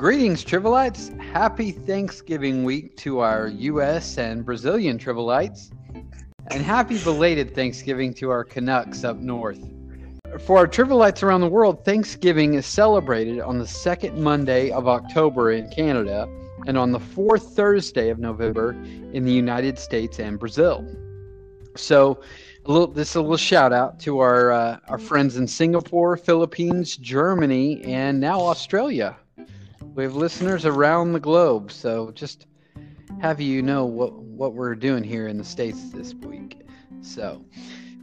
Greetings, Tribalites. Happy Thanksgiving week to our U.S. and Brazilian Tribalites. And happy belated Thanksgiving to our Canucks up north. For our Tribalites around the world, Thanksgiving is celebrated on the second Monday of October in Canada and on the fourth Thursday of November in the United States and Brazil. So, a little, this is a little shout out to our uh, our friends in Singapore, Philippines, Germany, and now Australia. We have listeners around the globe, so just have you know what what we're doing here in the states this week. So,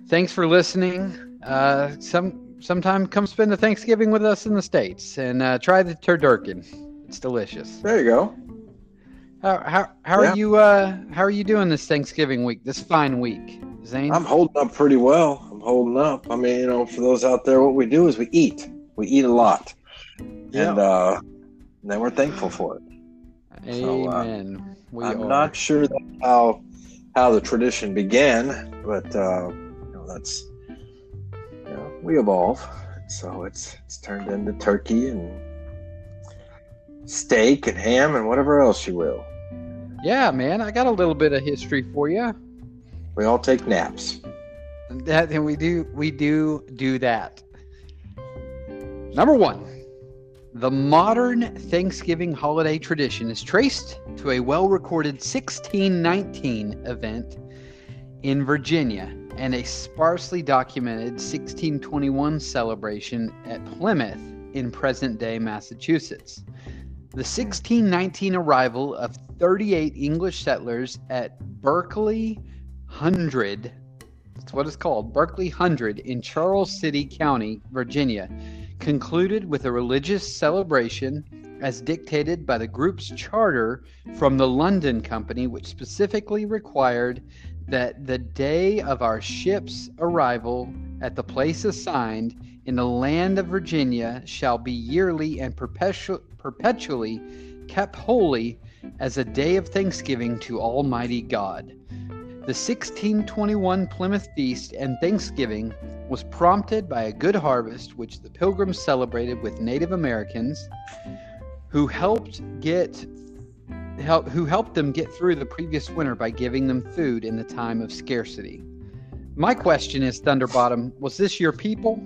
thanks for listening. Uh, some sometime come spend the Thanksgiving with us in the states and uh, try the turducken. It's delicious. There you go. How how, how Yeah. are you uh how are you doing this Thanksgiving week? This fine week, Zane? I'm holding up pretty well. I'm holding up. I mean, you know, for those out there, what we do is we eat. We eat a lot, Yeah. and uh, and then we're thankful for it. So, uh, Amen. we I'm are. not sure how how the tradition began, but uh, you know, that's you know, we evolve. So it's it's turned into turkey and steak and ham and whatever else you will. Yeah, man, I got a little bit of history for you. We all take naps. That and we do we do do that. Number one, the modern Thanksgiving holiday tradition is traced to a well-recorded 1619 event in Virginia and a sparsely documented 1621 celebration at Plymouth in present-day Massachusetts. The 1619 arrival of 38 English settlers at Berkeley Hundred that's what it's called, Berkeley Hundred in Charles City County, Virginia, concluded with a religious celebration as dictated by the group's charter from the London Company, which specifically required that the day of our ship's arrival at the place assigned in the land of Virginia shall be yearly and perpetu- perpetually kept holy as a day of thanksgiving to Almighty God. The 1621 Plymouth Feast and Thanksgiving was prompted by a good harvest which the Pilgrims celebrated with Native Americans who helped get help who helped them get through the previous winter by giving them food in the time of scarcity. My question is Thunderbottom, was this your people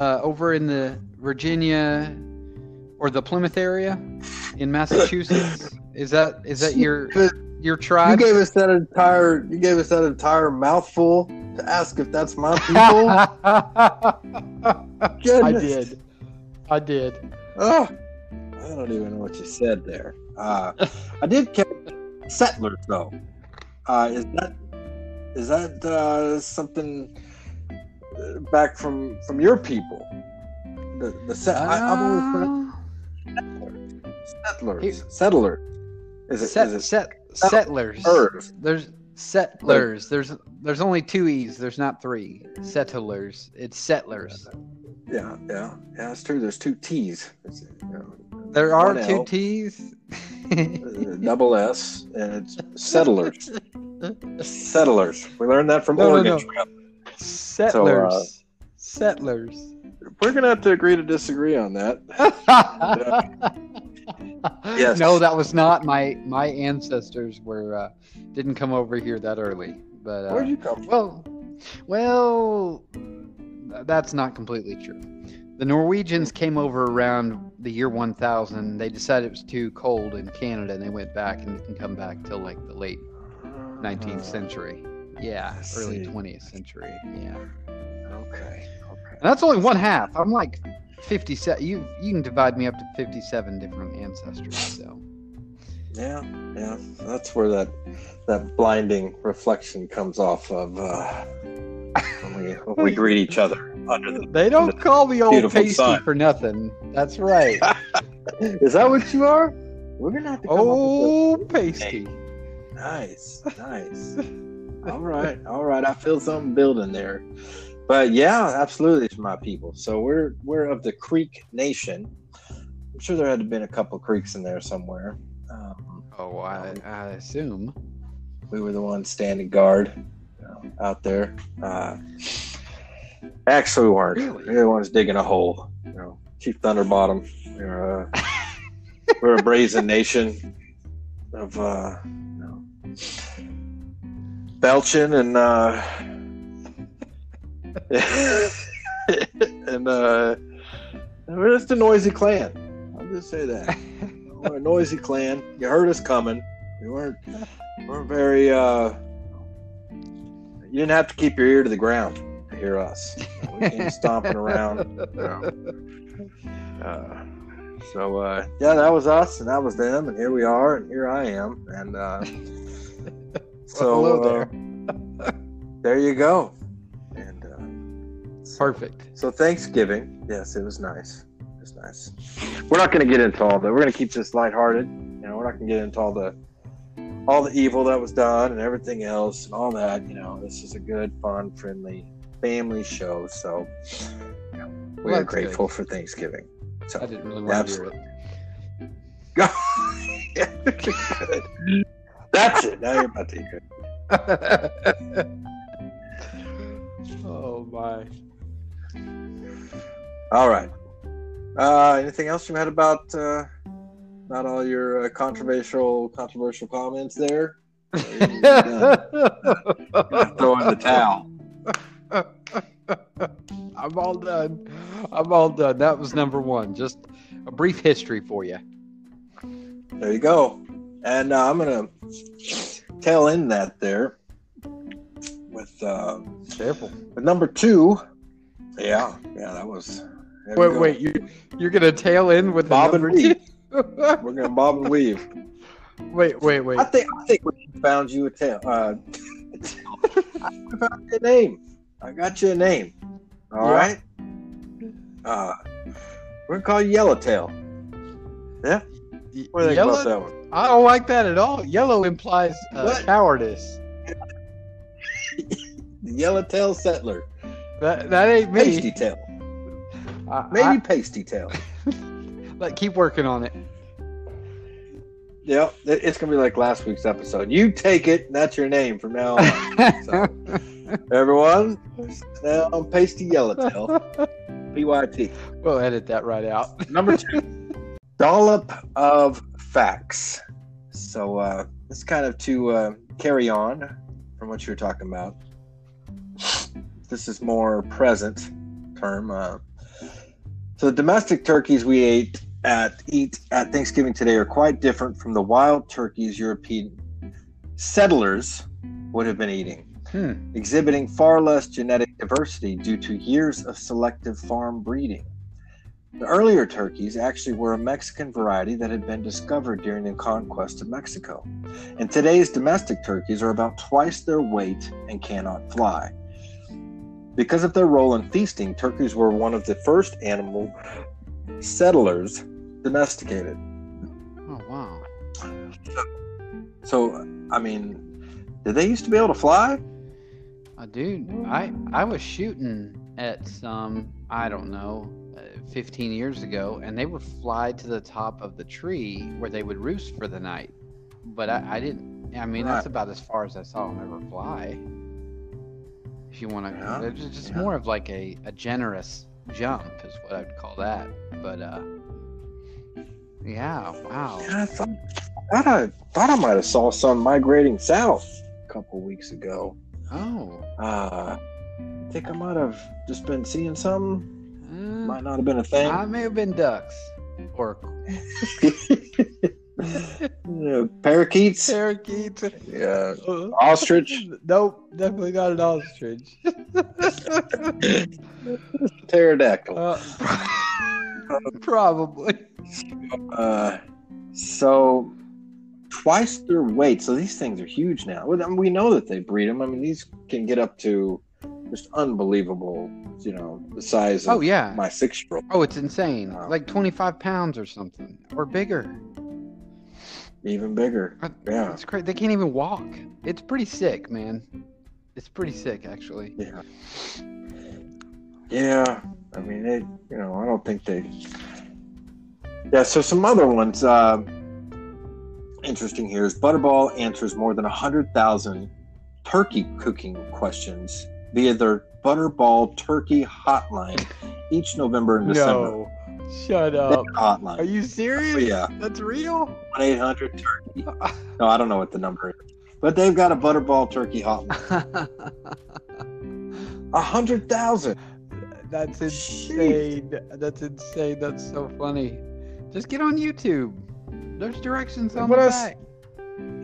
uh, over in the Virginia or the Plymouth area in Massachusetts? Is that is that your your You tribe? gave us that entire you gave us that entire mouthful to ask if that's my people. I did. I did. Oh, I don't even know what you said there. Uh, I did catch settlers though. Uh, is that is that uh, something uh, back from from your people? The the set, I, always pronounced settlers. Settlers. Settler. Is it? set, is it set, settlers. settlers? There's settlers. There's there's only two e's. There's not three. Settlers. It's settlers. Yeah, yeah, yeah. It's true. There's two T's. You know, There are two L, t's. uh, double S, and it's settlers. settlers. We learned that from No, Oregon no. Settlers. Settlers. We're gonna have to agree to disagree on that. Yes. No, that was not my my ancestors were uh, didn't come over here that early. But uh, Where'd you come from? Well, well, that's not completely true. The Norwegians came over around the year 1000. They decided it was too cold in Canada, and they went back and didn't come back till like the late 19th century. Yeah, early 20th century. Yeah, Okay. and that's only one half. I'm like 57. You you can divide me up to 57 different ancestors. So Yeah, yeah. That's where that that blinding reflection comes off of uh, when we when we greet each other under the. they don't call me old pasty sun. for nothing. That's right. Is that what you are? We're gonna have to come up old pasty. a- Nice, nice. all right, all right. I feel something building there. But yeah, absolutely, it's my people. So we're we're of the Creek Nation. I'm sure there had to been a couple creeks in there somewhere. Um, Oh, I, I assume. we were the ones standing guard you out there. Uh, actually, we weren't. Really? We were the ones digging a hole. You know, Chief Thunderbottom. we were, Uh, we're a brazen nation of uh, you know, belching and uh, and uh, we're just a noisy clan. I'll just say that we're a noisy clan. You heard us coming. We weren't we weren't very. Uh, you didn't have to keep your ear to the ground to hear us. We came stomping around. Uh, so uh, yeah, that was us, and that was them, and here we are, and here I am, and uh, so Hello uh, there. there you go. And so- Perfect. So Thanksgiving, yes, it was nice. It was nice. We're not going to get into all the. We're going to keep this lighthearted. You know, we're not going to get into all the all the evil that was done and everything else and all that. You know, this is a good, fun, friendly family show. So you know, we Well, are that's grateful for Thanksgiving. So I didn't really want to hear it. good. That's it. Now you're about to hear it. oh my. All right. Uh, anything else you had about uh, about all your uh, controversial controversial comments there? Throw in the towel. I'm all done. I'm all done. That was number one. Just a brief history for you. There you go. And uh, I'm gonna tail in that there with uh, Careful. with number two. Yeah, yeah, that was. Wait, go. wait. You you're gonna tail in with the Bob and weave. We're gonna bob and weave. wait, wait, wait. I think I think we found you a tail. Uh, I found your name. I got you a name. All Yeah. right. Uh, we're gonna call you Yellowtail. Y- What do you Yellow? about that one? I don't like that at all. Yellow implies uh, cowardice. The Yellowtail Settler, That that ain't me. Pasty Tail, I- maybe I- Pasty Tail. like, keep working on it. Yeah, it's gonna be like last week's episode. You take it. and That's your name from now on. So, everyone, now I'm Pasty Yellowtail. PYT. we'll edit that right out. Number two, dollop of facts. So uh, it's kind of to uh, carry on from what you were talking about. This is more present term. Uh, so the domestic turkeys we ate at eat at Thanksgiving today are quite different from the wild turkeys European settlers would have been eating Hmm. exhibiting far less genetic diversity due to years of selective farm breeding. The earlier turkeys actually were a Mexican variety that had been discovered during the conquest of Mexico. And today's domestic turkeys are about twice their weight and cannot fly. Because of their role in feasting, turkeys were one of the first animal settlers domesticated. Oh wow. So, I mean, did they used to be able to fly? Uh, dude, I I was shooting at some I don't know, uh, 15 years ago, and they would fly to the top of the tree where they would roost for the night. But I, I didn't. I mean, that's about as far as I saw them ever fly. If you want to, Yeah, it's just, yeah. more of like a, a generous jump is what I'd call that. But uh, yeah, wow. Yeah, I thought, I thought I thought I might have saw some migrating south a couple weeks ago. Oh, Uh, I think I might have just been seeing some. uh, Might not have been a thing. I may have been ducks or parakeets. parakeets. Yeah, Uh, ostrich. Nope, definitely not an ostrich. Pterodactyl. Uh, probably. Uh, so twice their weight. So these things are huge now. I mean, we know that they breed them. I mean, these can get up to just unbelievable. You know, the size of Oh yeah. my six-year-old. Oh, it's insane. Wow. Like 25 pounds or something, or bigger. Even bigger. Uh, Yeah. It's crazy. They can't even walk. It's pretty sick, man. It's pretty sick, actually. Yeah. Yeah. I mean, they. You know, I don't think they. Yeah. So some other ones. Uh, interesting here is Butterball answers more than hundred thousand turkey cooking questions via their Butterball Turkey Hotline each November and December. No. Shut up. hotline. Are you serious? Oh, yeah. That's real? 1 800 turkey. No, I don't know what the number is. But they've got a butterball turkey hotline. A hundred thousand. That's insane. That's insane. That's so funny. Just get on YouTube. There's directions on What the else? back.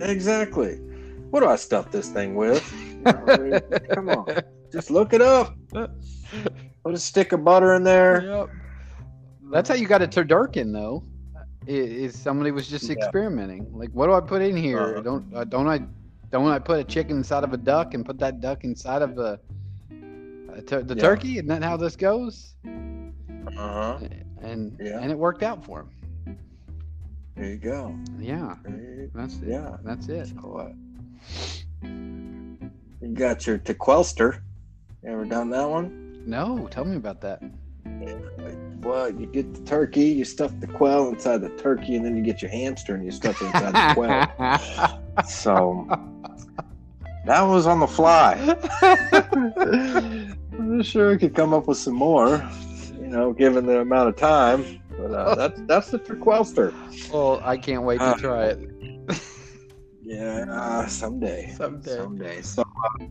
Exactly. What do I stuff this thing with? Come on. Just look it up. Put a stick of butter in there. Yep. That's how you got a turducken, though. Is somebody was just Yeah. experimenting? Like, what do I put in here? Uh-huh. Don't uh, don't I don't I put a chicken inside of a duck and put that duck inside of a, a tur- the Yeah. turkey? Isn't that how this goes? Uh huh. And Yeah. and it worked out for him. There you go. Yeah, you- that's it. Yeah. That's it. You got your tequelster. You ever done that one? No, tell me about that. Well, you get the turkey, you stuff the quail inside the turkey, and then you get your hamster and you stuff it inside the quail. So that was on the fly. I'm sure we could come up with some more, you know, given the amount of time. But uh, that's that's the tequelster. well, I can't wait to Uh, try it Yeah, uh, someday. someday. Someday. So, uh,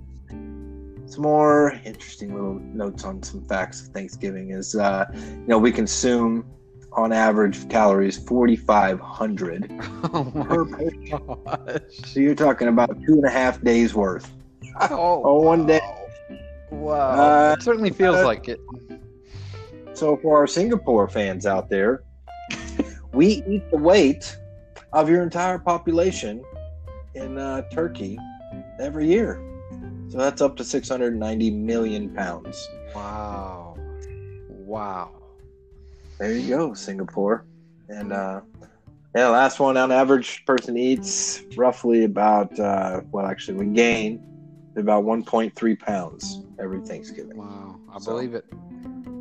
some more interesting little notes on some facts of Thanksgiving is, uh, you know, we consume on average calories 4,500 Oh per person. gosh. So you're talking about two and a half days worth. Oh, Oh, one day. Wow. Uh, it certainly feels uh, like it. So for our Singapore fans out there, we eat the weight of your entire population in uh, Turkey every year. So that's up to 690 million pounds. Wow. Wow. There you go, Singapore. And uh, yeah, last one on average person eats roughly about uh, well, actually we gain about 1.3 pounds every Thanksgiving. Wow. I So- believe it.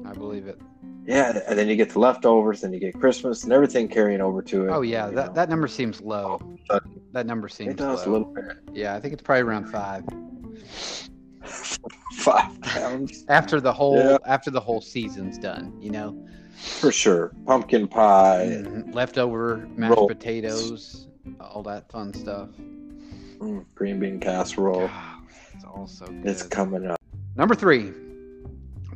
I believe it. Yeah, and then you get the leftovers, then you get Christmas and everything carrying over to it. Oh yeah, that, know. that number seems low. That number seems it does a little bit. Yeah, I think it's probably around five. Five pounds After the whole Yeah. after the whole season's done, you know. for sure. Pumpkin pie, Mhm. Leftover mashed Rolls. potatoes, all that fun stuff. mm, green bean casserole. It's all so good. It's coming up. Number three,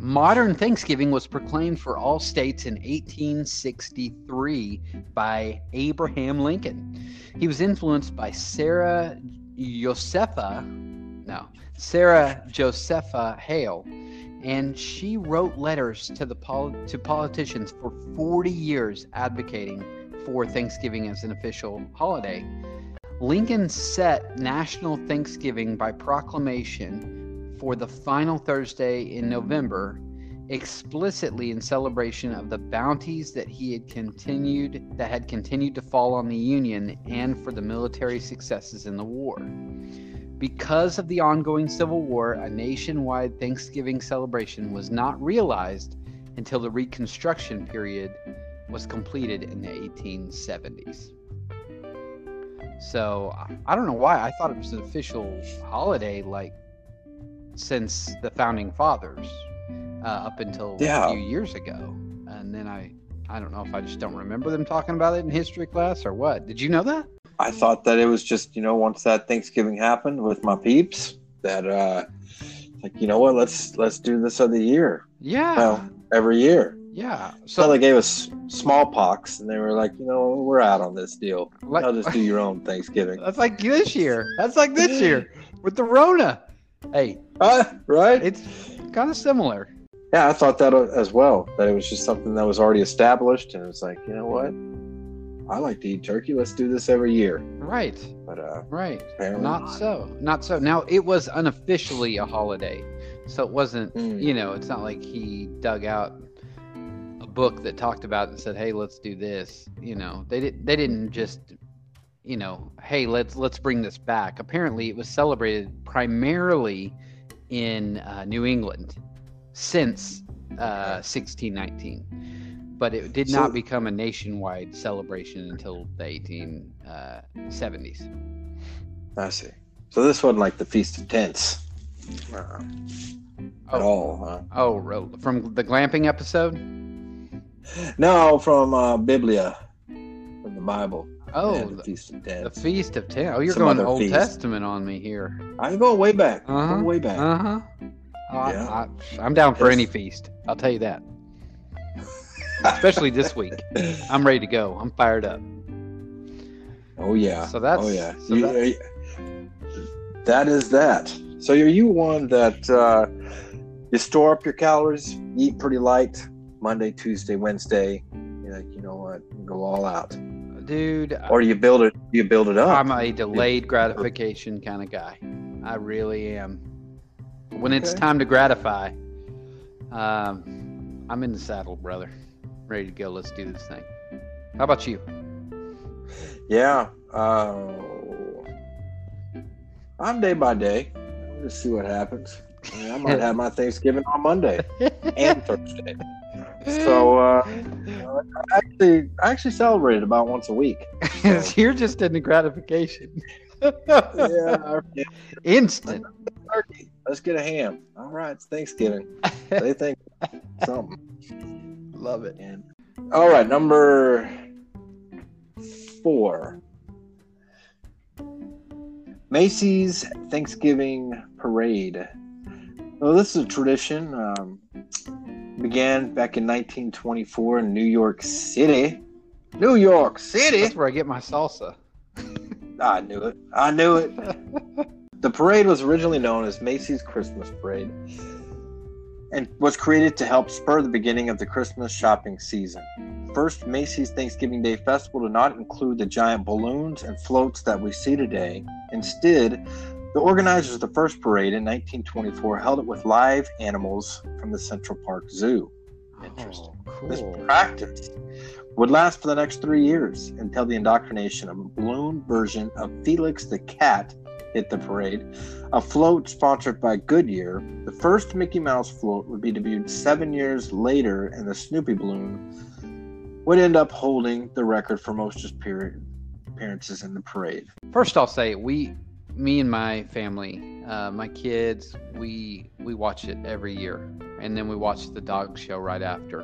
modern Thanksgiving was proclaimed for all states in 1863 by Abraham Lincoln. He was influenced by Sarah Josepha, no, Sarah Josepha Hale, and she wrote letters to the pol- to politicians for 40 years advocating for Thanksgiving as an official holiday. Lincoln set National Thanksgiving by proclamation for the final Thursday in November, explicitly in celebration of the bounties that he had continued that had continued to fall on the Union and for the military successes in the war. Because of the ongoing Civil War, a nationwide Thanksgiving celebration was not realized until the Reconstruction period was completed in the 1870s. So I- don't know why I thought it was an official holiday like since the founding fathers uh, up until Yeah. a few years ago, and then I I don't know if I just don't remember them talking about it in history class or what. Did you know that? I thought that it was just, you know, once that Thanksgiving happened with my peeps, that uh like, you know what, let's let's do this other year. Yeah, Well, every year. yeah. So So they gave us smallpox and they were like, you know, we're out on this deal. like, I'll just do your own Thanksgiving. that's like this year. That's like this year with the Rona. Hey, Uh, right? it's kind of similar. Yeah, I thought that as well. That it was just something that was already established, and it's like, you know what? I like to eat turkey. Let's do this every year. Right, But uh, right. apparently Not so. Not so. Now it was unofficially a holiday, so it wasn't. Mm. You know, it's not like he dug out a book that talked about and said, "Hey, let's do this." You know, they did. They didn't just. You know, hey, let's let's bring this back. Apparently, it was celebrated primarily in uh, New England since uh, 1619, but it did So- not become a nationwide celebration until the 1870s. I see. So this wasn't like the Feast of Tents uh, at Oh. all. Huh? Oh, from the glamping episode? No, from uh, Biblia, from the Bible. Oh, the the, Feast of Tents. the Feast of Ten. Oh, you're Some going Old feast. Testament on me here. I'm going way back. I'm Uh-huh. going way back. Uh huh. Yeah. I, I'm down for Yes. any feast. I'll tell you that. Especially this week. I'm ready to go. I'm fired up. Oh yeah. So that's- oh yeah. so You- that's- that is that. So are you one that uh, you store up your calories, eat pretty light, Monday, Tuesday, Wednesday? You're like, you know what, go all out, Dude, or you build it, you build it up. I'm a delayed gratification kind of guy. I really am. When it's time to gratify, um, I'm in the saddle, brother. Ready to go. Let's do this thing. How about you? Yeah. Uh, I'm day by day. We'll just see what happens. I, mean, I might have my Thanksgiving on Monday and Thursday. So uh, I actually, I actually celebrate it about once a week. You're just in the gratification. Yeah. Instant. Let's get a ham. All right, it's Thanksgiving. They think something. Love it. And all right, number four. Macy's Thanksgiving Parade. Well, this is a tradition. Um, began back in 1924 in New York City. New York City. That's where I get my salsa. I knew it. I knew it. the parade was originally known as Macy's Christmas Parade and was created to help spur the beginning of the Christmas shopping season. First, Macy's Thanksgiving Day Festival did not include the giant balloons and floats that we see today. Instead, the organizers of the first parade in 1924 held it with live animals from the Central Park Zoo. Oh, Interesting. Oh, This practice would last for the next three years until the indoctrination of a balloon version of Felix the Cat hit the parade. A float sponsored by Goodyear, the first Mickey Mouse float would be debuted seven years later, and the Snoopy balloon would end up holding the record for most appear- appearances in the parade. First, I'll say we, me and my family, uh, my kids, we we watch it every year, and then we watch the dog show right after.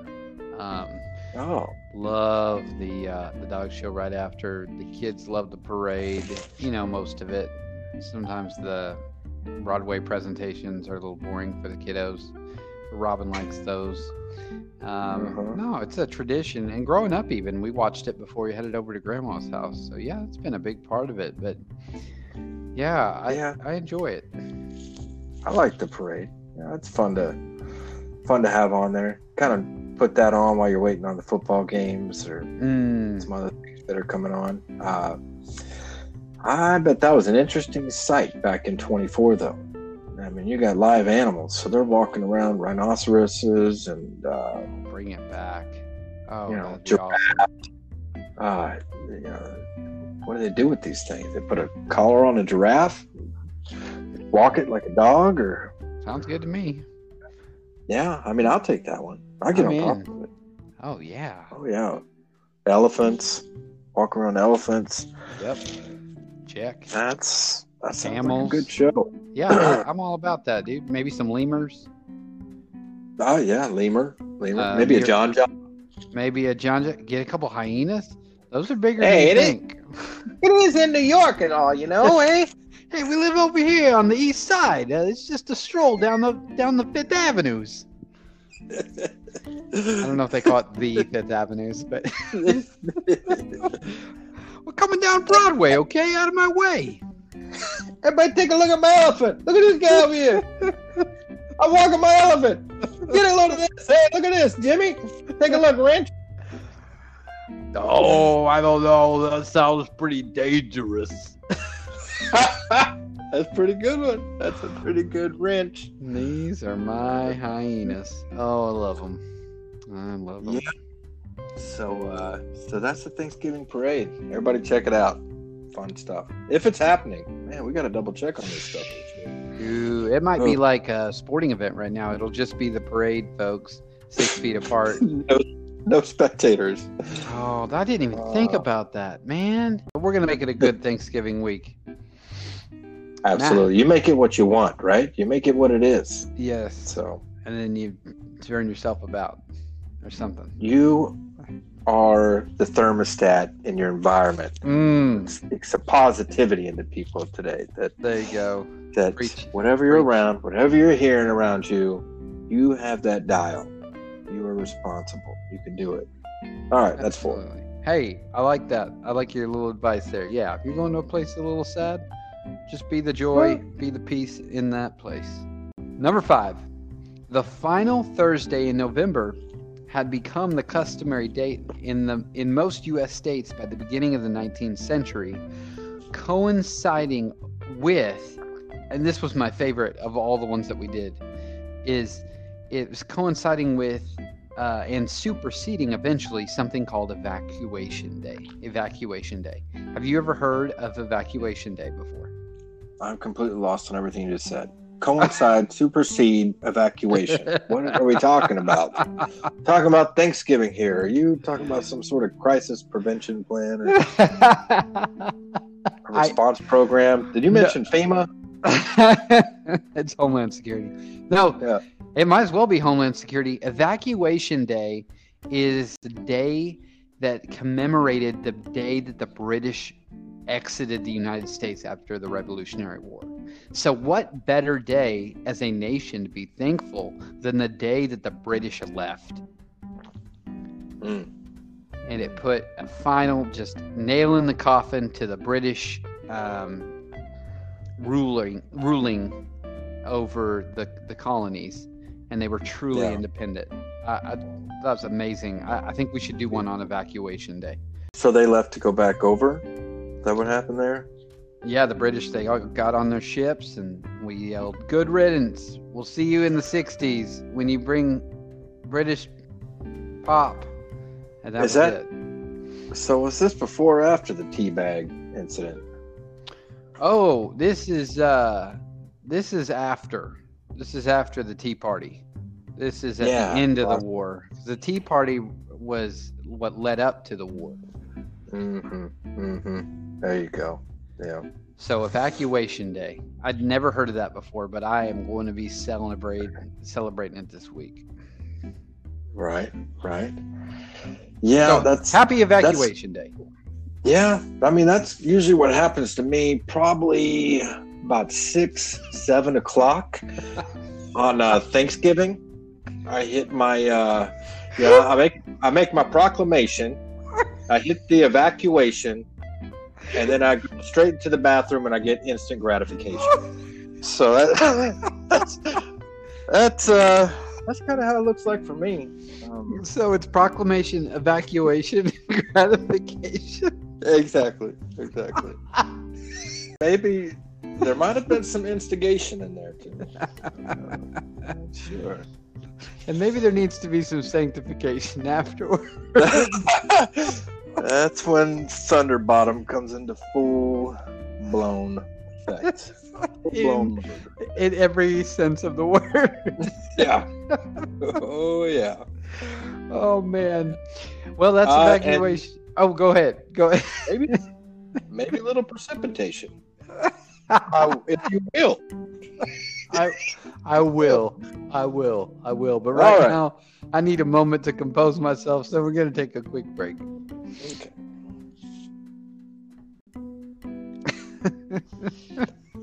Um, Oh, love the uh, the dog show right after. The kids love the parade. You know most of it. Sometimes the Broadway presentations are a little boring for the kiddos. Robin likes those. Um, Uh-huh. No, it's a tradition. And growing up, even we watched it before we headed over to Grandma's house. So yeah, it's been a big part of it. But yeah, I Yeah. I enjoy it. I like the parade. Yeah, it's fun to fun to have on there. Kind of put that on while you're waiting on the football games or Mm, some other things that are coming on. Uh, I bet that was an interesting sight back in 24, though. I mean, you got live animals, so they're walking around rhinoceroses and, uh, bring it back. Oh, You know, giraffe. awesome. uh, you know, what do they do with these things? They put a collar on a giraffe, walk it like a dog, or Sounds good to me. yeah. I mean, I'll take that one. I'll get I'm on top of it. Oh yeah. Oh yeah, elephants, walk around elephants. Yep. Check. That's that sounds like a Camels. good show. Yeah, I- I'm all about that, dude. Maybe some lemurs. Oh yeah, lemur, lemur, Uh, maybe a near- John John. Maybe a John. Get a couple hyenas. Those are bigger Hey, than you it think. It is in New York and all, you know, eh? Hey, we live over here on the east side. Uh, it's just a stroll down the down the Fifth Avenues. I don't know if they call it the Fifth Avenues, but we're coming down Broadway. Okay, out of my way. Everybody, take a look at my elephant. Look at this guy over here. I'm walking my elephant. Get a load of this. Hey, look at this, Jimmy. Take a look, Wrench. Oh, I don't know. That sounds pretty dangerous. That's a pretty good one. That's a pretty good wrench. These are my hyenas. Oh, I love them. I love them. Yeah. So, uh, so that's the Thanksgiving parade. Everybody, check it out. Fun stuff. If it's happening, man, we got to double check on this stuff. Ooh, it might be Oh. like a sporting event right now. It'll just be the parade, folks, six feet apart. no, no spectators. Oh, I didn't even think Uh. about that, man. We're gonna make it a good Thanksgiving week. Absolutely. You make it what you want, right? You make it what it is. Yes, So, and then you turn yourself about. or something. You are the thermostat in your environment. Mm, It's, it's a positivity in the people today that there you go. that Preach. whatever you're Preach. around, whatever you're hearing around you, you have that dial. You are responsible. You can do it. All right, that's four. Hey, I like that. I like your little advice there. Yeah, if you're going to a place a little sad, just be the joy, be the peace in that place. Number five, the final Thursday in November had become the customary date in the in most U.S. states by the beginning of the 19th century, coinciding with, and this was my favorite of all the ones that we did, is it was coinciding with uh, and superseding eventually something called Evacuation Day. Evacuation Day. Have you ever heard of Evacuation Day before? I'm completely lost on everything you just said. Coincide, supersede, evacuation. What are we talking about? Talking about Thanksgiving here. Are you talking about some sort of crisis prevention plan or a I- response program? Did you No. mention FEMA? it's Homeland Security. No, Yeah. it might as well be Homeland Security. Evacuation Day is the day that commemorated the day that the British exited the United States after the Revolutionary War. So, what better day as a nation to be thankful than the day that the British left? Mm. and it put a final just nail in the coffin to the British um, ruling ruling over the the colonies, and they were truly Yeah. independent. I, I, that was amazing. I, I think we should do one on Evacuation Day. So they left to go back over? Is that what happened there? Yeah, the British they all got on their ships and we yelled, "Good riddance! We'll see you in the '60s when you bring British pop." And that Is was that- it. So was this before or after the teabag incident? Oh, this is uh this is after. This is after the Tea Party. This is at Yeah, the end of well- the war. The Tea Party was what led up to the war. Mm-hmm. Mm-hmm. There you go. Yeah. So evacuation day. I'd never heard of that before, but I am going to be celebrating celebrating it this week. Right. Right. Yeah, So, that's happy evacuation day. Yeah, I mean that's usually what happens to me. Probably about six, seven o'clock on uh, Thanksgiving. I hit my, uh, yeah, I make I make my proclamation. I hit the evacuation, and then I go straight to the bathroom and I get instant gratification. So that, that's that's uh, that's kind of how it looks like for me. Um, So it's proclamation, evacuation, gratification. Exactly. Exactly. Maybe there might have been some instigation in there too. Uh, sure. And maybe there needs to be some sanctification afterward. That's when Thunder Bottom comes into full blown effect. Full blown. in every sense of the word. Yeah. Oh yeah. oh man. Well, that's Uh, and- evacuation. Oh, go ahead. Go ahead. Maybe maybe a little precipitation. Uh, if you will. I, I will. I will. I will. But right, right. now, I need a moment to compose myself. So we're gonna take a quick break. Okay.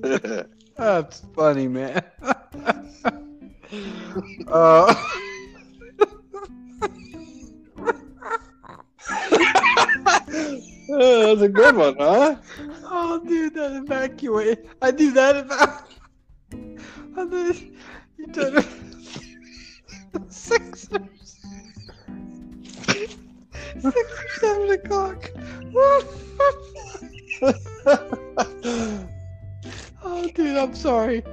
That's funny, man. uh, Oh, that's a good one, huh? oh, dude, that evacuate. I do that about. And then you turn it. Six. or- Six or seven o'clock. oh, dude, I'm sorry.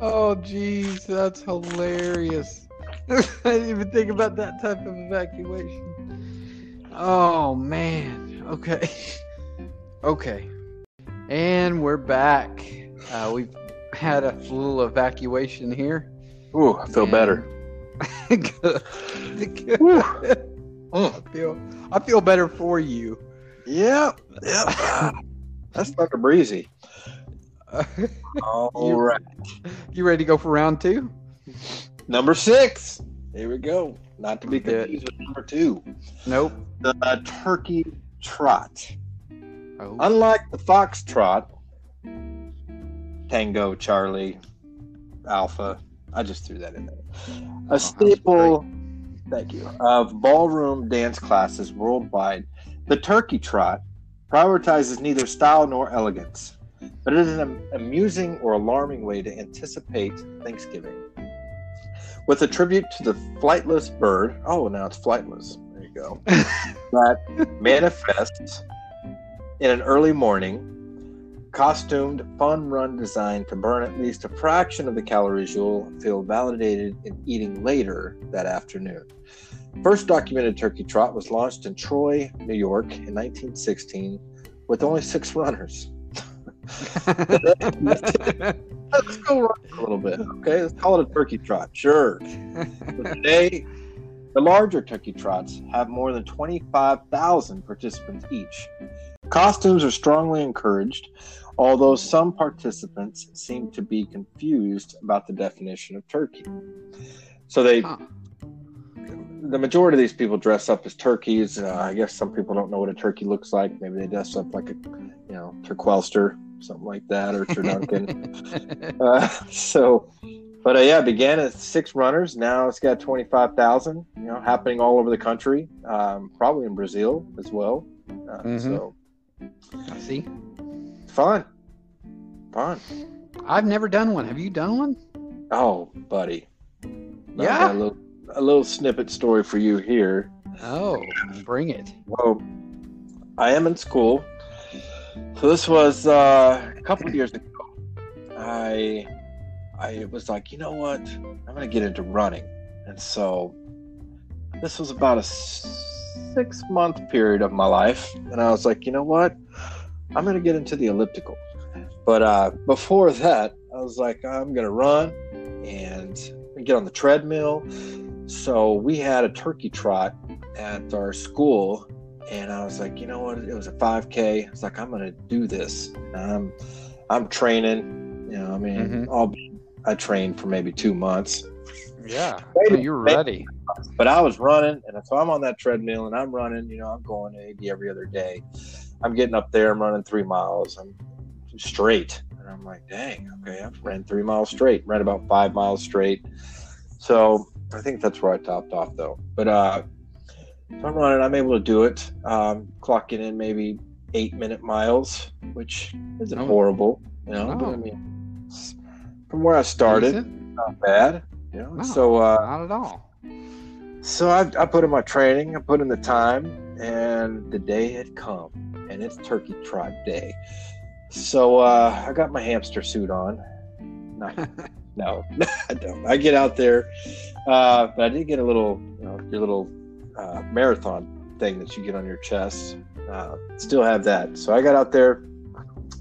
Oh, jeez, that's hilarious. I didn't even think about that type of evacuation. Oh, man. Okay. Okay. And we're back. Uh, we've had a little evacuation here. Ooh, I feel better. Good. Good. I feel I feel better for you. Yeah, yeah. That's like a Breezy. All You- right. You ready to go for round two? Number six. Here we go. Not to be confused with number two, Nope. the turkey trot. Oh. Unlike the fox trot, Tango, Charlie, Alpha, I just threw that in there. Oh, A that's staple, thank you, of ballroom dance classes worldwide, the turkey trot prioritizes neither style nor elegance, but it is an amusing or alarming way to anticipate Thanksgiving. With a tribute to the flightless bird, oh, now it's flightless. There you go. that manifests in an early morning, costumed fun run designed to burn at least a fraction of the calories you'll feel validated in eating later that afternoon. First documented turkey trot was launched in Troy, New York in 1916 with only six runners. Let's go run a little bit. Okay, let's call it a turkey trot. Sure. But today, the larger turkey trots have more than 25,000 participants each. Costumes are strongly encouraged, although some participants seem to be confused about the definition of turkey. So they, Huh. the majority of these people dress up as turkeys. Uh, I guess some people don't know what a turkey looks like. Maybe they dress up like a, you know, turquelster, something like that, or turduncan. Uh, so, but uh, yeah, it began at six runners. Now it's got twenty five thousand. You know, happening all over the country. Um, probably in Brazil as well. Uh, Mhm. So I See, fun, fun. I've never done one. Have you done one? Oh, buddy. Yeah? A little, a little snippet story for you here. Oh, bring it. Well, I am in school. So this was uh, a couple of years ago. I I was like, you know what? I'm gonna get into running, and so this was about a six month period of my life, and I was like, you know what? I'm gonna get into the elliptical. But uh, before that, I was like, I'm gonna run and get on the treadmill. So we had a turkey trot at our school and I was like, you know what? It was a 5K. I was like, I'm gonna do this. And I'm I'm training. You know, I mean, Mhm. I'll be, I trained for maybe two months, Yeah. So you're ready. but I was running, and so I'm on that treadmill and I'm running. You know, I'm going maybe every other day. I'm getting up there. I'm running three miles. I'm straight, and I'm like, dang, okay, I've ran three miles straight. Ran about five miles straight. So I think that's where I topped off, though. But uh, so I'm running. I'm able to do it. Um, clocking in maybe eight minute miles, which isn't Oh. horrible. You know, but I mean, from where I started, Decent? not bad. You know, No. so uh, Not at all. so I, I put in my training, I put in the time, and the day had come, and it's Turkey Trot Day. So uh, I got my hamster suit on. No, no, I don't. I get out there, uh, but I did get a little, you know, your little uh, marathon thing that you get on your chest. Uh, still have that. So I got out there,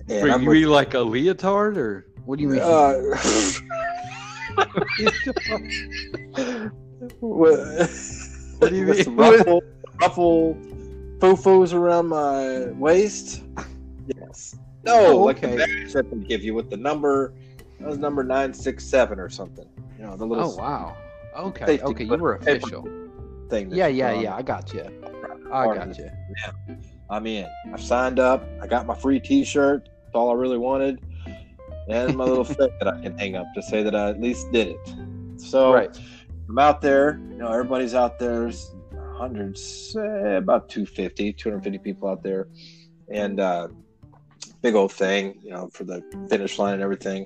and Wait, I'm you with- mean like a leotard or what do you mean? uh, What do you with mean? Ruffle, foo-foos around my waist. Yes. No, Oh, okay. that they give you with the number. That was number nine six seven or something. You know the little oh wow. Okay. Okay, you were official. thing. Yeah, yeah, yeah. I got you. I got you. Yeah. I'm in. I've signed up. I got my free T-shirt. That's all I really wanted, and my little fit that I can hang up to say that I at least did it. So Right. I'm out there. You know, everybody's out there. Hundreds, eh, about 250, 250 people out there, and uh, big old thing, you know, for the finish line and everything.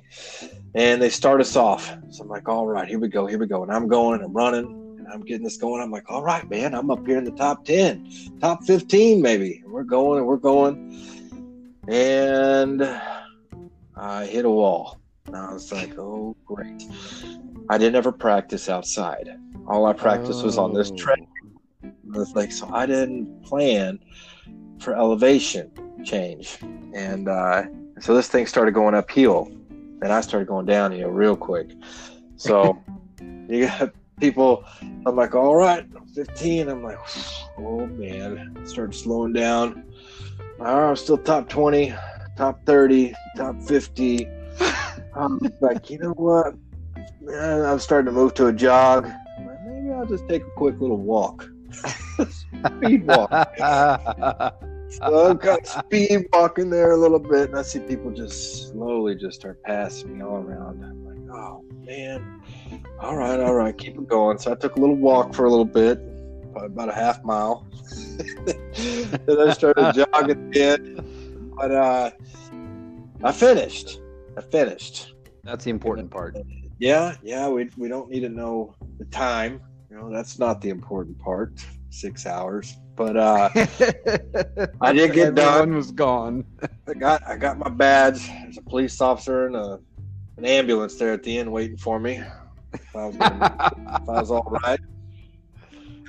And they start us off. So I'm like, all right, here we go, here we go. And I'm going, and I'm running, and I'm getting this going. I'm like, all right, man, I'm up here in the top 10, top 15, maybe. And we're going, and we're going. And I hit a wall. And I was like, oh, great. I didn't ever practice outside. All I practiced was on this Oh. It's like so I didn't plan for elevation change, and uh, so this thing started going uphill, and I started going downhill real quick. So you got people. I'm like, all right, 15. I'm like, oh man, started slowing down. All right, I'm still top 20, top 30, top 50. I'm like, you know what? I'm starting to move to a jog. Maybe I'll just take a quick little walk. Speed walk. So I'm kind of speed walking there a little bit, and I see people just slowly just start passing me all around. I'm like, oh man. All right, all right, keep it going. So I took a little walk for a little bit, probably about a half mile. then I started jogging again. But uh, I finished. I finished. That's the important part. Yeah, yeah. We we don't need to know the time. You know, that's not the important part. Six hours. But uh, I did get done. Was gone. I got I got my badge. There's a police officer and a, an ambulance there at the end waiting for me. If I was, gonna, if I was all right.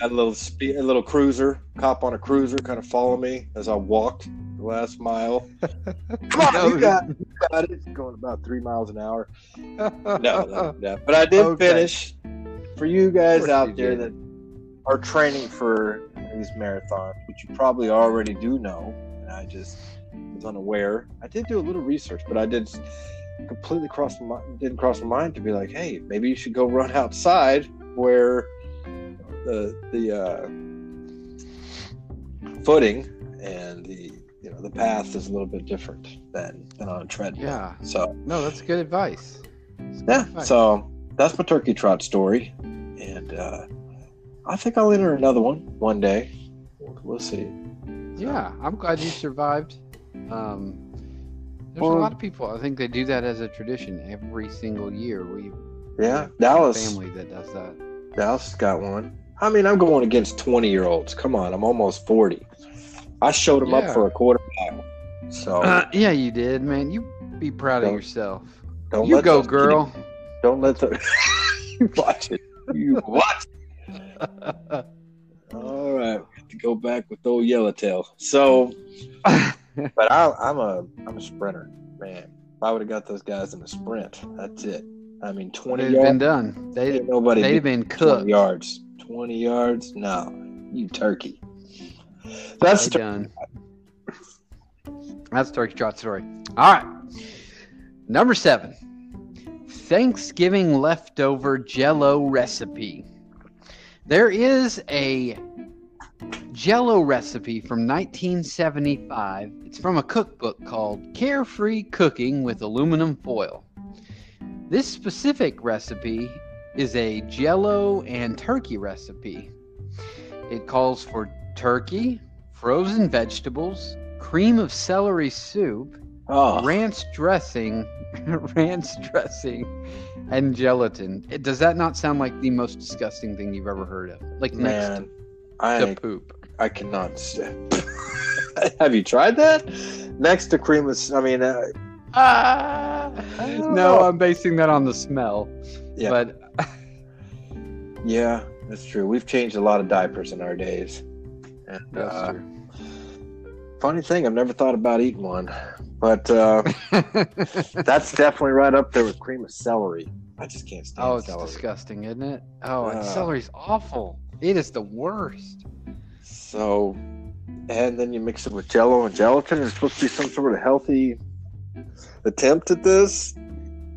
Had a little speed, a little cruiser, cop on a cruiser, kind of follow me as I walked the last mile. Come on, No, you got, you got it. Going about three miles an hour. No, no, no. But I did Okay. finish. For you guys out there did. that are training for these marathons, which you probably already do know, and I just was unaware. I did do a little research, but I did completely cross my didn't cross my mind to be like, hey, maybe you should go run outside where the the uh, footing and the you know the path is a little bit different than than on a treadmill. Yeah. So No, that's good advice. That's good yeah, advice. so that's my turkey trot story, and uh, I think I'll enter another one one day. We'll, we'll see. Yeah, I'm glad you survived. Um, there's Well- a lot of people. I think they do that as a tradition every single year. We Yeah, Dallas. family that does that. Dallas has got one. I mean, I'm going against 20 year olds. Come on, I'm almost 40. I showed them Yeah. up for a quarter mile. So Uh, yeah, you did, man. You be proud of Don't- yourself. don't You let go, girl. Don't let the you watch it. You watch. All right, we have to go back with old Yellowtail. So, but I, I'm a I'm a sprinter, man. If I would have got those guys in a sprint, that's it. I mean, 20 They've been yards. done. They Ain't nobody they've beat been 20 cooked. yards. 20 yards? No, you turkey. That's They done. That's Turkey Trot story. All right. Number seven. Thanksgiving leftover Jello recipe. There is a Jello recipe from 1975. It's from a cookbook called Carefree Cooking with Aluminum Foil. This specific recipe is a Jello and turkey recipe. It calls for turkey, frozen vegetables, cream of celery soup, oh, ranch dressing, ranch dressing, and gelatin. It, does that not sound like the most disgusting thing you've ever heard of? Like man. next I to poop. I cannot. st- Have you tried that? Next to cream of, I mean, uh, Ah! don't No, know. I'm basing that on the smell. Yeah. But yeah, that's true. We've changed a lot of diapers in our days. And, that's uh, true. Funny thing, I've never thought about eating one, but uh, that's definitely right up there with cream of celery. I just can't stand oh, it's celery. disgusting, isn't it? Oh, and Ah. celery's awful. It is the worst. So, and then you mix it with Jello and gelatin. It's supposed to be some sort of healthy attempt at this.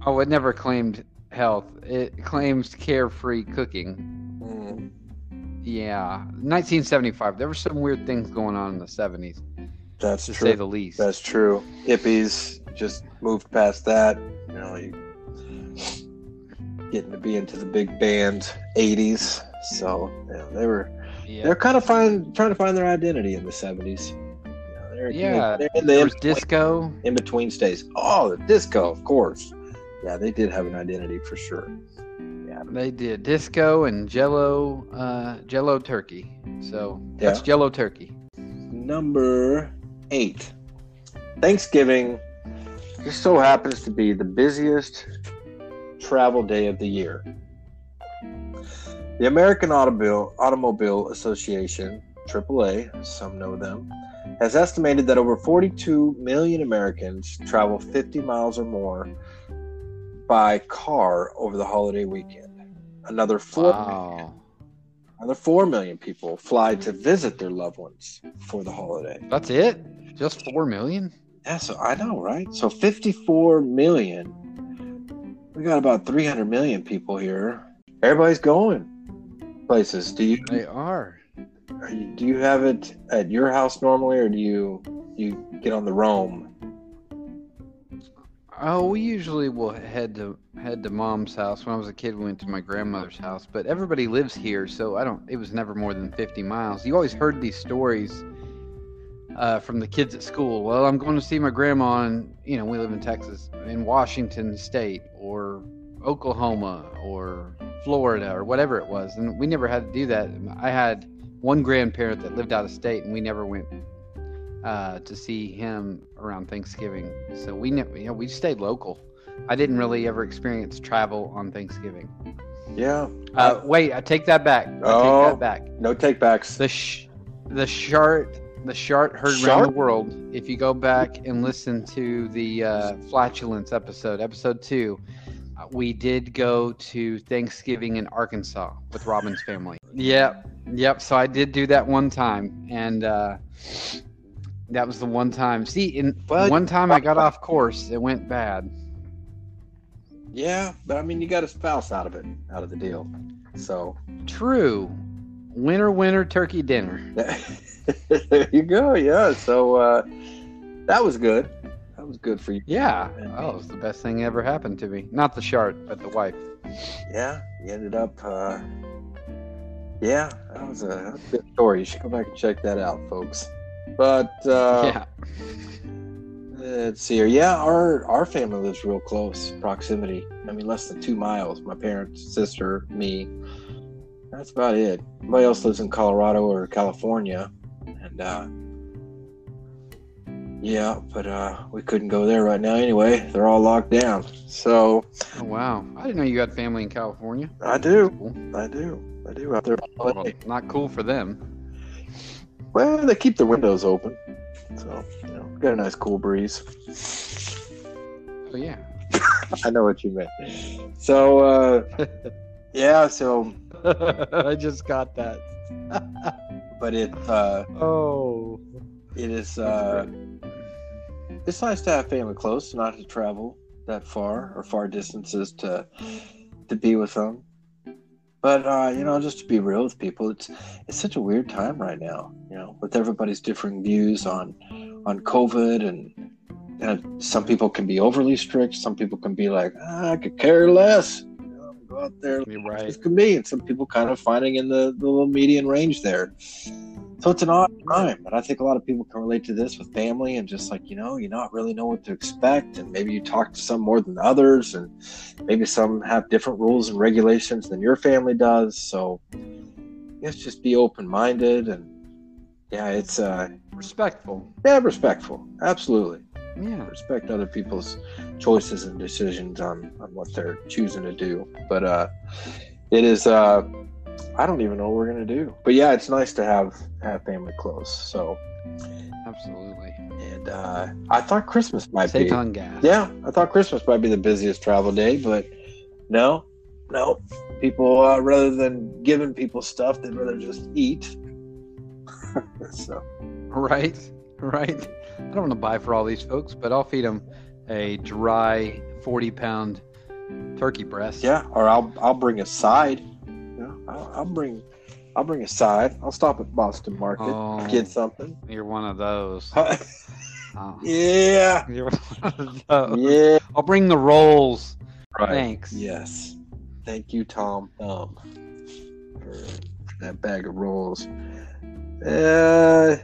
Oh, it never claimed health. It claims carefree cooking. Mm, Yeah, 1975. There were some weird things going on in the 70s, that's to true. say the least. That's true. Hippies just moved past that. You know, you getting to be into the big band '80s. So you know, they were yeah. they're kind of find trying to find their identity in the '70s. You they're, Yeah, they're in There the was disco. in between stays. Oh, the disco, of course. Yeah, they did have an identity for sure. Yeah, they did disco and Jello, uh, Jello turkey. So that's Yeah. Jello turkey. Number eight. Thanksgiving just so happens to be the busiest travel day of the year. The American Automobile, Automobile Association, AAA, some know them, has estimated that over 42 million Americans travel 50 miles or more by car over the holiday weekend. Another 4 Wow. Another 4 million people fly to visit their loved ones for the holiday. That's it? Just 4 million? Yeah, so I know, right? So 54 million. We got about 300 million people here. Everybody's going. places. Do you, They are. are you do you have it at your house normally, or do you you get on the roam? Oh, we usually will head to head to mom's house. When I was a kid, we went to my grandmother's house. But everybody lives here, so I don't. It was never more than fifty miles. You always heard these stories uh, from the kids at school. Well, I'm going to see my grandma, and you know, we live in Texas, in Washington State, or Oklahoma, or Florida, or whatever it was. And we never had to do that. I had one grandparent that lived out of state, and we never went uh, to see him around Thanksgiving. So we never, you know, we stayed local. I didn't really ever experience travel on Thanksgiving. Yeah. Uh, wait, I take that back. I Oh. take that back. No takebacks. The sh- the shart the shart heard around the world. If you go back and listen to the uh, flatulence episode, episode two, uh, we did go to Thanksgiving in Arkansas with Robin's family. Yep, yep. So I did do that one time, and uh, that was the one time. See, in Well, one time I got off course, it went bad. Yeah, but I mean, you got a spouse out of it, out of the deal. So True. Winter, winter, turkey dinner. there you go. Yeah. So uh, that was good. That was good for you. Yeah. Oh, it was the best thing ever happened to me. Not the shart, but the wife. Yeah. You ended up. Uh, yeah, that was a, that was a good story. You should go back and check that out, folks. But uh, yeah. Let's see here. Yeah, our our family lives real close proximity. I mean, less than two miles. My parents, sister, me. That's about it. Everybody else lives in Colorado or California, and uh, yeah, but uh, we couldn't go there right now anyway. They're all locked down. So Oh, wow. I didn't know you had family in California. I do, Cool. I do, I do out there. Well, not cool for them. Well, they keep the windows open, so you know, got a nice cool breeze. Oh, yeah. I know what you meant. So uh, yeah, so I just got that. but it uh, Oh. it is uh, it's nice to have family close, not to travel that far or far distances to to be with them. But uh, you know, just to be real with people, it's it's such a weird time right now. You know, with everybody's differing views on on COVID, and and some people can be overly strict. Some people can be like, ah, I could care less. You know, go out there, You're right. this could be, and some people kind of finding in the, the little median range there. So it's an odd time, and I think a lot of people can relate to this with family and just like you know, you not really know what to expect, and maybe you talk to some more than others, and maybe some have different rules and regulations than your family does. So let's just be open minded, and yeah, it's uh, Respectful. yeah, respectful, absolutely Yeah. respect other people's choices and decisions on, on what they're choosing to do. But uh, it is uh, I don't even know what we're gonna do. But yeah, it's nice to have have family close. So Absolutely. and uh, I thought Christmas might Safe be on gas. yeah, I thought Christmas might be the busiest travel day, but no, no. People uh, rather than giving people stuff, they'd rather just eat. so Right. Right. I don't want to buy for all these folks, but I'll feed them a dry 40 pound turkey breast. Yeah, or I'll I'll bring a side. Yeah, I'll, I'll bring I'll bring a side. I'll stop at Boston Market, Oh. get something. You're one of those. yeah, Oh, yeah, you're one of those. Yeah. I'll bring the rolls. right. Thanks. Yes, thank you, Tom Um, for that bag of rolls. Uh,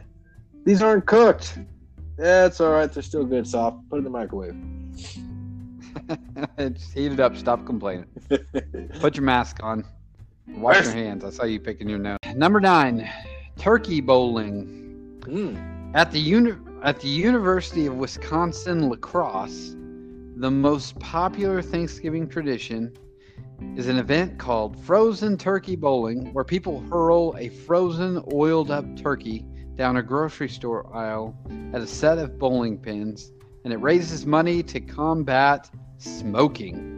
these aren't cooked. Yeah, it's all right. They're still good, soft. Put it in the microwave. Just heat it up. Stop complaining. Put your mask on. Wash your hands. I saw you picking your nose. Number nine, turkey bowling. Mm. At the uni- at the University of Wisconsin La Crosse, the most popular Thanksgiving tradition is an event called Frozen Turkey Bowling, where people hurl a frozen, oiled up turkey down a grocery store aisle at a set of bowling pins, and it raises money to combat smoking.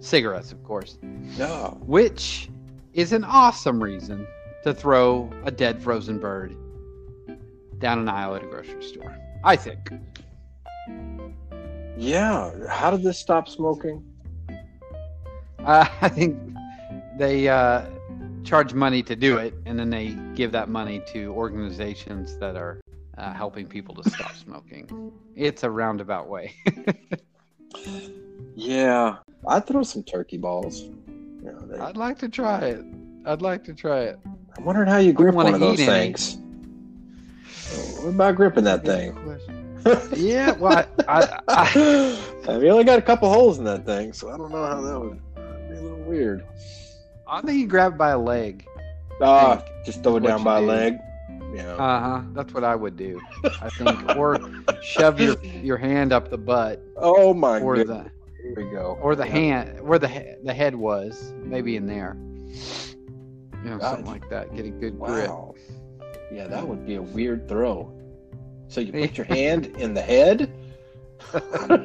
Cigarettes, of course, No. which is an awesome reason to throw a dead frozen bird down an aisle at a grocery store. I think. Yeah. How did this stop smoking? Uh, I think they uh, charge money to do it, and then they give that money to organizations that are uh, helping people to stop smoking. It's a roundabout way. Yeah, I'd throw some turkey balls. You know, they, I'd like to try it. I'd like to try it. I'm wondering how you grip wanna one of those any. things. What about gripping that thing? Yeah, well, I, I, I mean, only got a couple holes in that thing, so I don't know how that would that'd be a little weird. I think you grab it by a leg. Ah, just throw it down you by a do. leg. Yeah. Uh huh. That's what I would do. I think, or shove your your hand up the butt, oh my or god. the Here we go. or the Yeah. hand where the he- the head was, maybe in there. You know, something like that. Get a good grip. Wow. Yeah, that would be a weird throw. So you put your hand in the head? I don't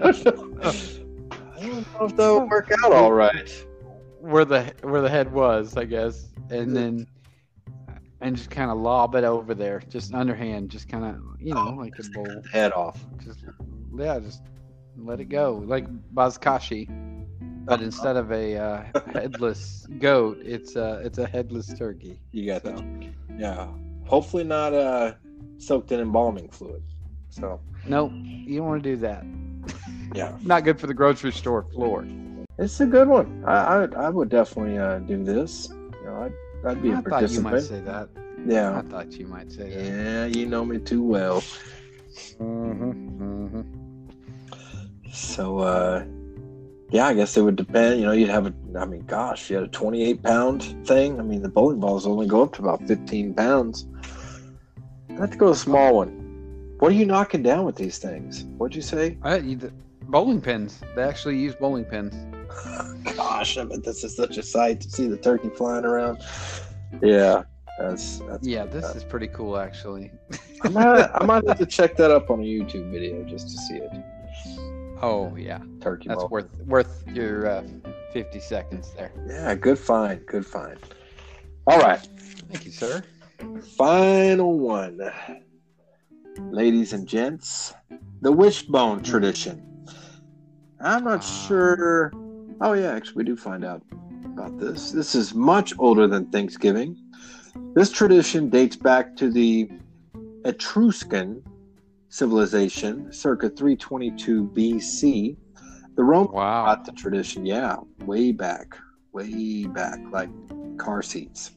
know if that would work out all right. Where the where the head was, I guess, and then and just kind of lob it over there, just underhand, just kind of you know like a Just bowl, head off. just yeah, just let it go like Buzkashi, but instead of a uh, headless goat, it's a it's a headless turkey. You got So. that. Yeah. Hopefully not uh soaked in embalming fluid. So Nope, you don't want to do that. yeah. Not good for the grocery store floor. It's a good one. I I, I would definitely uh, do this. You know, I'd, I'd be a I thought you might say that. Yeah. I thought you might say that. Yeah, you know me too well. Mm-hmm, So, uh, yeah, I guess it would depend. You know, you'd have a, I mean, gosh, you had a 28 pound thing. I mean, the bowling balls only go up to about 15 pounds. I'd have to go a small one. What are you knocking down with these things? What'd you say? Uh, you, the bowling pins. They actually use bowling pins. Gosh, I bet this is such a sight to see the turkey flying around. Yeah, that's, that's Yeah, this is pretty cool, actually. I might, I might have to check that up on a YouTube video just to see it. Oh yeah, Turkey that's worth worth your uh, fifty seconds there. Yeah, good find. Good find. All right. Thank you, sir. Final one. Ladies and gents, the wishbone tradition. I'm not Ah. sure. Oh, yeah, actually, we do find out about this. This is much older than Thanksgiving. This tradition dates back to the Etruscan civilization, circa 322 BC. The Romans Wow. got the tradition, yeah, way back, way back, like car seats.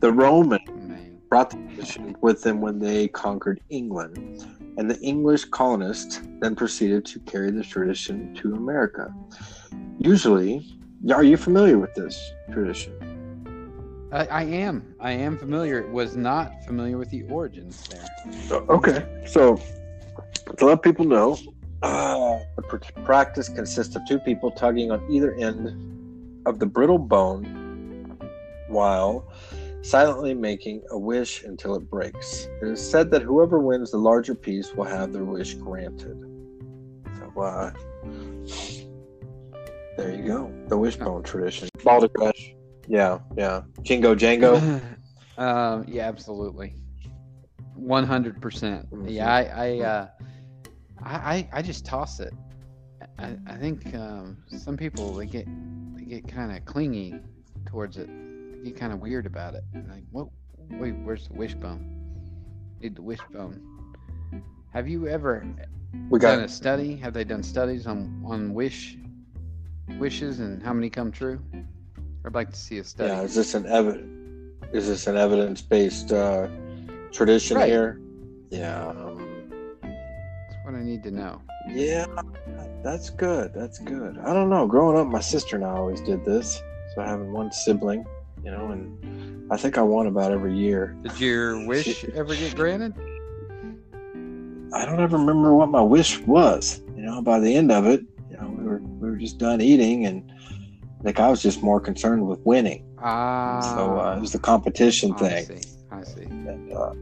The Roman brought the tradition with them when they conquered England, and the English colonists then proceeded to carry the tradition to America. Usually, are you familiar with this tradition? I, I am. I am familiar. Was not familiar with the origins there. Okay, so to let people know, uh, the pr- practice consists of two people tugging on either end of the brittle bone while silently making a wish until it breaks. It is said that whoever wins the larger piece will have their wish granted. So, uh, there you go. The wishbone tradition. Balder Crush. Yeah, yeah. Jingo Jango. um, yeah, absolutely. One hundred percent. Mhm. Yeah, I, I, uh, I, I, I just toss it. I, I think um, some people they get they get kind of clingy towards it. Get kind of weird about it. Like, what? Wait, where's the wishbone? Need the wishbone. Have you ever We done got a study? Have they done studies on on wish wishes and how many come true? I'd like to see a study. Yeah, is this an evi- is this an evidence based uh, tradition Right. here? Yeah. Um, That's what I need to know. yeah, that's good. That's good. I don't know. Growing up, my sister and I always did this. So having one sibling, you know, and I think I won about every year. Did your wish ever get granted? I don't ever remember what my wish was. You know, by the end of it, you know, we were we were just done eating, and like I was just more concerned with winning. Ah, So uh, it was the competition I thing. see. I see. And, uh,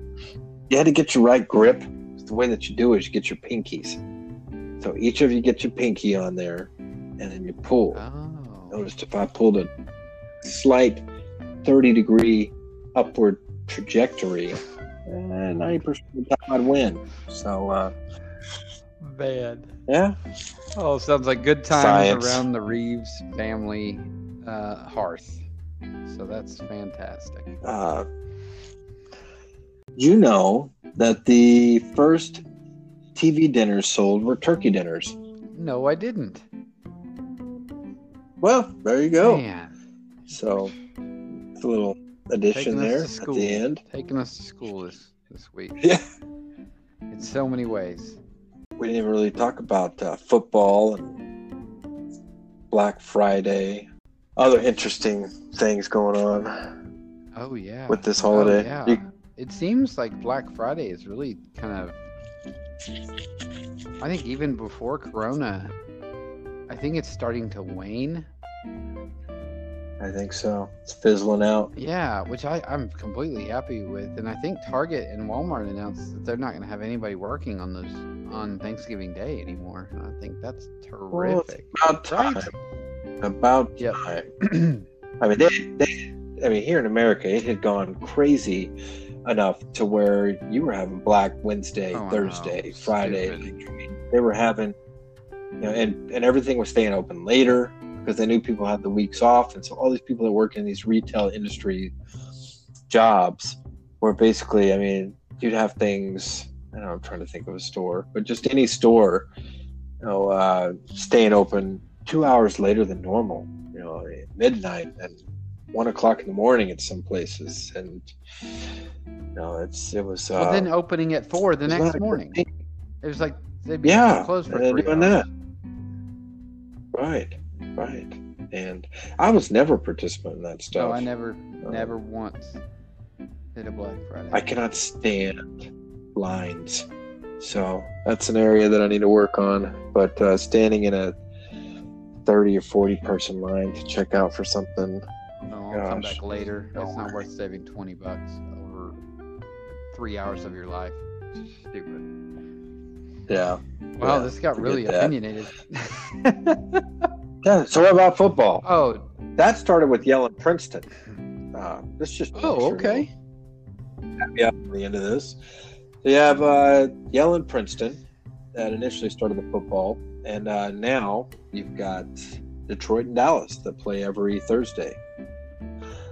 you had to get your right grip. The way that you do is you get your pinkies. So each of you get your pinky on there, and then you pull. Oh, Noticed if I pulled a slight 30 degree upward trajectory, eh, 90% of the time I'd win. So, uh, bad. yeah. Oh, sounds like good times Science. around the Reeves family uh, hearth. So that's fantastic. Uh, you know that the first TV dinners sold were turkey dinners. No, I didn't. Well, there you go. Man, So, it's a little addition there at the end. Taking us to school this this week Yeah. in so many ways. We didn't even really talk about uh, football and Black Friday, other interesting things going on Oh yeah. with this Oh, holiday. yeah. You- It seems like Black Friday is really kind of. I think even before Corona, I think it's starting to wane. I think so. It's fizzling out. Yeah, which I, I'm completely happy with. And I think Target and Walmart announced that they're not going to have anybody working on those on Thanksgiving Day anymore. And I think that's Well, terrific. about time. Right? About Yep. time. I mean, they, they, I mean, here in America, it had gone crazy enough to where you were having Black Wednesday, Oh, Thursday, Friday. Stupid. I mean, they were having, you know, and and everything was staying open later because they knew people had the weeks off, and so all these people that work in these retail industry jobs were basically, I mean, you'd have things. I don't know. I'm trying to think of a store, but just any store, you know, uh, staying open two hours later than normal. You know, midnight and one o'clock in the morning at some places, and you know, it's it was. Uh, Well, then opening at four the next morning. It was like they'd be Yeah, closed for three doing hours. that. Right, right. And I was never a participant in that stuff. No, I never, Uh, never once did a Black Friday. I cannot stand lines. So that's an area that I need to work on. But uh, standing in a 30 or 40 person line to check out for something. no, I'll come back later. It's not worth saving twenty bucks over three hours of your life. Stupid. Yeah. Wow, Yeah, this got really opinionated. Yeah. So what about football? oh, That started with Yale and Princeton. Uh, this just oh, okay. Yeah, at the end of this. So you have uh, Yale and Princeton that initially started the football, and uh, now you've got Detroit and Dallas that play every Thursday.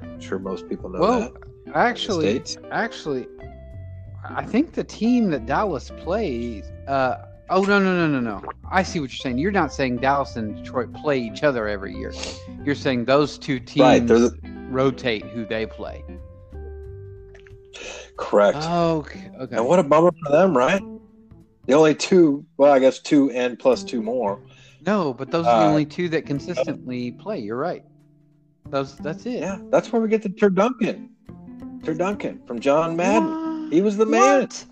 I'm sure most people know Well, that. Actually, actually, I think the team that Dallas plays. Uh, oh no no no no no! I see what you're saying. You're not saying Dallas and Detroit play each other every year. You're saying those two teams Right, the- rotate who they play. correct. Oh, okay. okay. and what a bummer for them, right? The only two, well, I guess two and plus two more. No, but those are the Uh, only two that consistently play. You're right. Those. That's it. Yeah, that's where we get the Turducken. Turducken from John Madden. What? He was the man. What?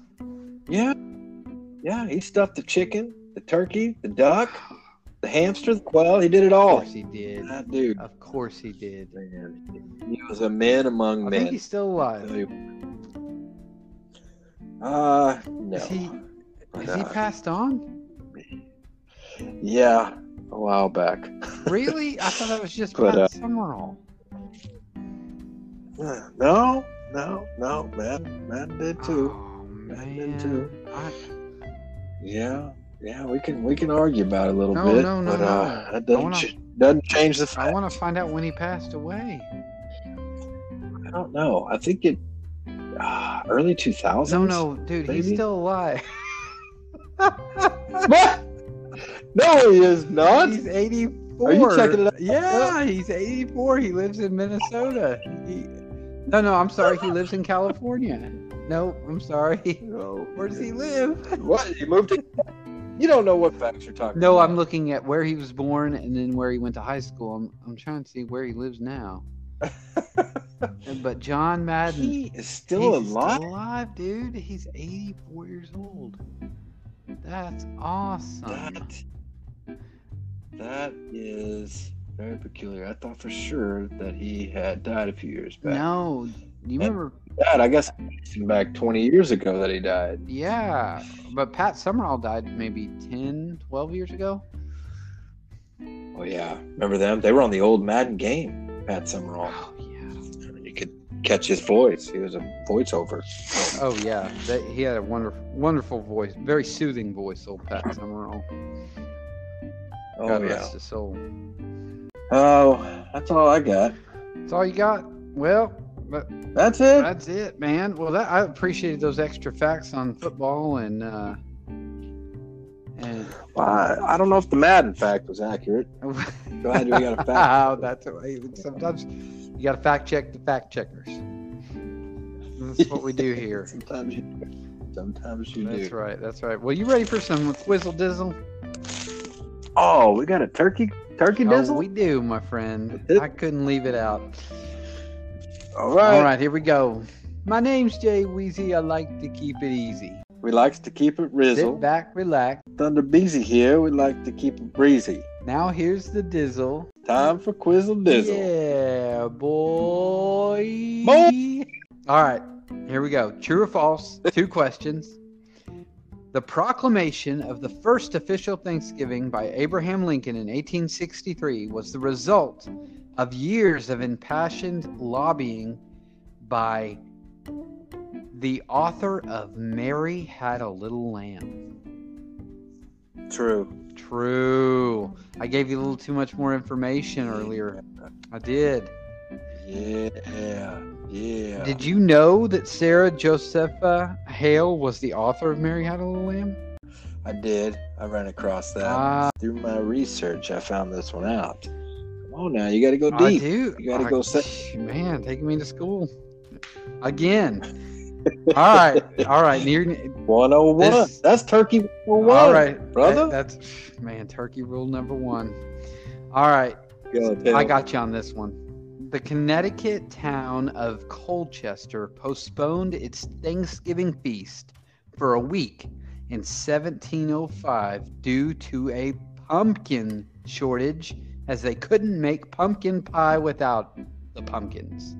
Yeah. Yeah, he stuffed the chicken, the turkey, the duck, the hamster, the quail. He did it all. Of course he did. That dude, Of course he did. man, he was a man among I men. I think he's still alive. Uh, no. Is he? Has he passed on? Yeah, a while back. Really? I thought that was just But, Pat uh, Summerall. Uh, No, no, no. Man, man did too. Oh Madden did man. too. I, Yeah, yeah. We can we can argue about it a little No, bit, no, no, but no. uh, that doesn't wanna- ch- doesn't change the fact. I want to find out when he passed away. I don't know. I think it uh, early two thousands. No, no, dude, he's still alive. What? No, he is not. He's 84. Are you checking it out? Yeah, he's 84. He lives in Minnesota. He, no, no, I'm sorry. He lives in California. No, I'm sorry. No. Where does he live? What? He moved to. You don't know what facts you're talking. No, about. I'm looking at where he was born and then where he went to high school. I'm, I'm trying to see where he lives now. But John Madden, he is still he's alive. Still alive, dude. He's 84 years old. That's awesome. That that is very peculiar. I thought for sure that he had died a few years back. No, you remember? Dad, I guess back 20 years ago that he died. Yeah, but Pat Summerall died maybe 10, 12 years ago. Oh yeah, remember them? They were on the old Madden game. Pat Summerall. Oh yeah. You could catch his voice. He was a voiceover. Oh yeah. That, he had a wonderful, wonderful voice, very soothing voice, old Pat Summerall. Oh God yeah. rest his soul. Oh, that's all I got. That's all you got. Well, but That's it. that's it, man. Well, that I appreciated those extra facts on football and uh, and Well, I, I don't know if the Madden fact was accurate. Glad we got a fact. Wow, that's sometimes you got to fact check the fact checkers. That's what we do here. Sometimes you, sometimes you That's do. right. That's right. Well, you ready for some quizzle dizzle? Oh, we got a turkey turkey Oh, dizzle. we do, my friend. I couldn't leave it out. All right. All right, here we go. My name's Jay Weezy. I like to keep it easy. We likes to keep it rizzle. Sit rizzle. back, relax. Thunder Beezy here. We like to keep it breezy. Now here's the dizzle. Time for Quizzle Dizzle. Yeah, boy. Boy. All right, here we go. True or false? Two questions. The proclamation of the first official Thanksgiving by Abraham Lincoln in 1863 was the result of years of impassioned lobbying by the author of Mary Had a Little Lamb. True. True. I gave you a little too much more information earlier. I did. Yeah. Yeah. Did you know that Sarah Josepha Hale was the author of Mary Had a Little Lamb? I did. I ran across that Ah. through my research. I found this one out. On now, you got to go deep. I do. You gotta go set- Man, taking me to school again. all right, all right. Near. One oh one. That's Turkey one. All right, brother. That- that's man. Turkey rule number one. All right, Go, I got you on this one. The Connecticut town of Colchester postponed its Thanksgiving feast for a week in 1705 due to a pumpkin shortage, as they couldn't make pumpkin pie without the pumpkins.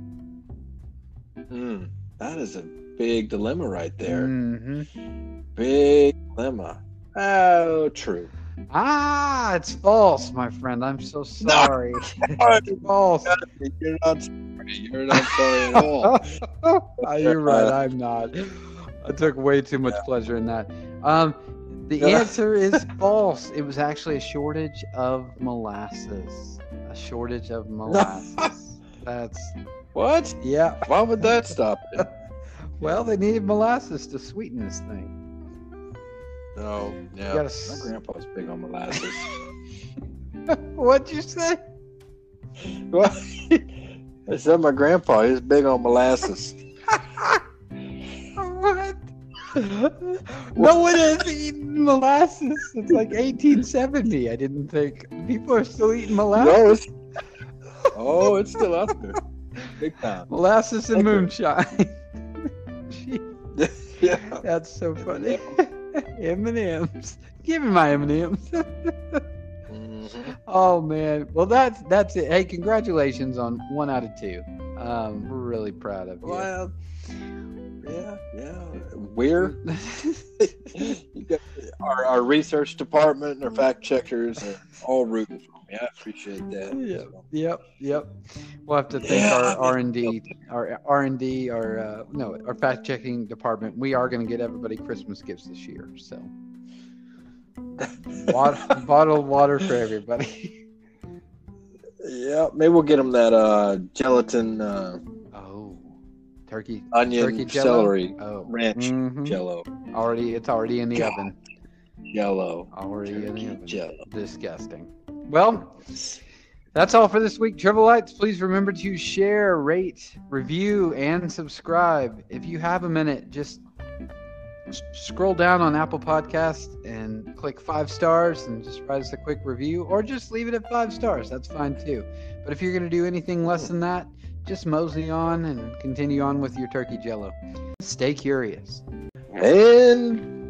Mm, that is a big dilemma right there. hmm Big dilemma. Oh, true. Ah, it's false, my friend. I'm so sorry. it's false. You're not sorry. You're not sorry at all. Ah, You're right. I'm not. I took way too much pleasure in that. Um, the answer is false. It was actually a shortage of molasses. A shortage of molasses. That's What? yeah. Why would that stop it? Well, they needed molasses to sweeten this thing. Oh, yeah. gotta My grandpa's big on molasses. What'd you say? What? I said my grandpa is big on molasses. No one has eaten molasses since like 1870. I didn't think people are still eating molasses. No, it's, oh, it's still out there. Big time. Molasses and moonshine. Yeah. that's so funny. M and M's. Give me my M and M's. Mhm. Oh man. Well, that's that's it. Hey, congratulations on one out of two. Um, we're really proud of you. Well, yeah, yeah. We're our, our research department and our fact checkers are all rooting for me. I appreciate that. Yeah. So, Yep, yep. We'll have to thank Yeah. our R and D, our R and D, our uh, no, our fact checking department. We are going to get everybody Christmas gifts this year. So, water, bottled water for everybody. yeah, maybe we'll get them that uh, gelatin uh, turkey, onion turkey jello. celery Oh, ranch mhm. jello. Already, it's already in the God. oven. Jello. Already in the oven. jello. Disgusting. Well, that's all for this week, Tribalites. Please remember to share, rate, review, and subscribe. If you have a minute, just scroll down on Apple Podcast and click five stars and just write us a quick review, or just leave it at five stars. That's fine too. But if you're going to do anything less than that, just mosey on and continue on with your turkey jello. Stay curious. And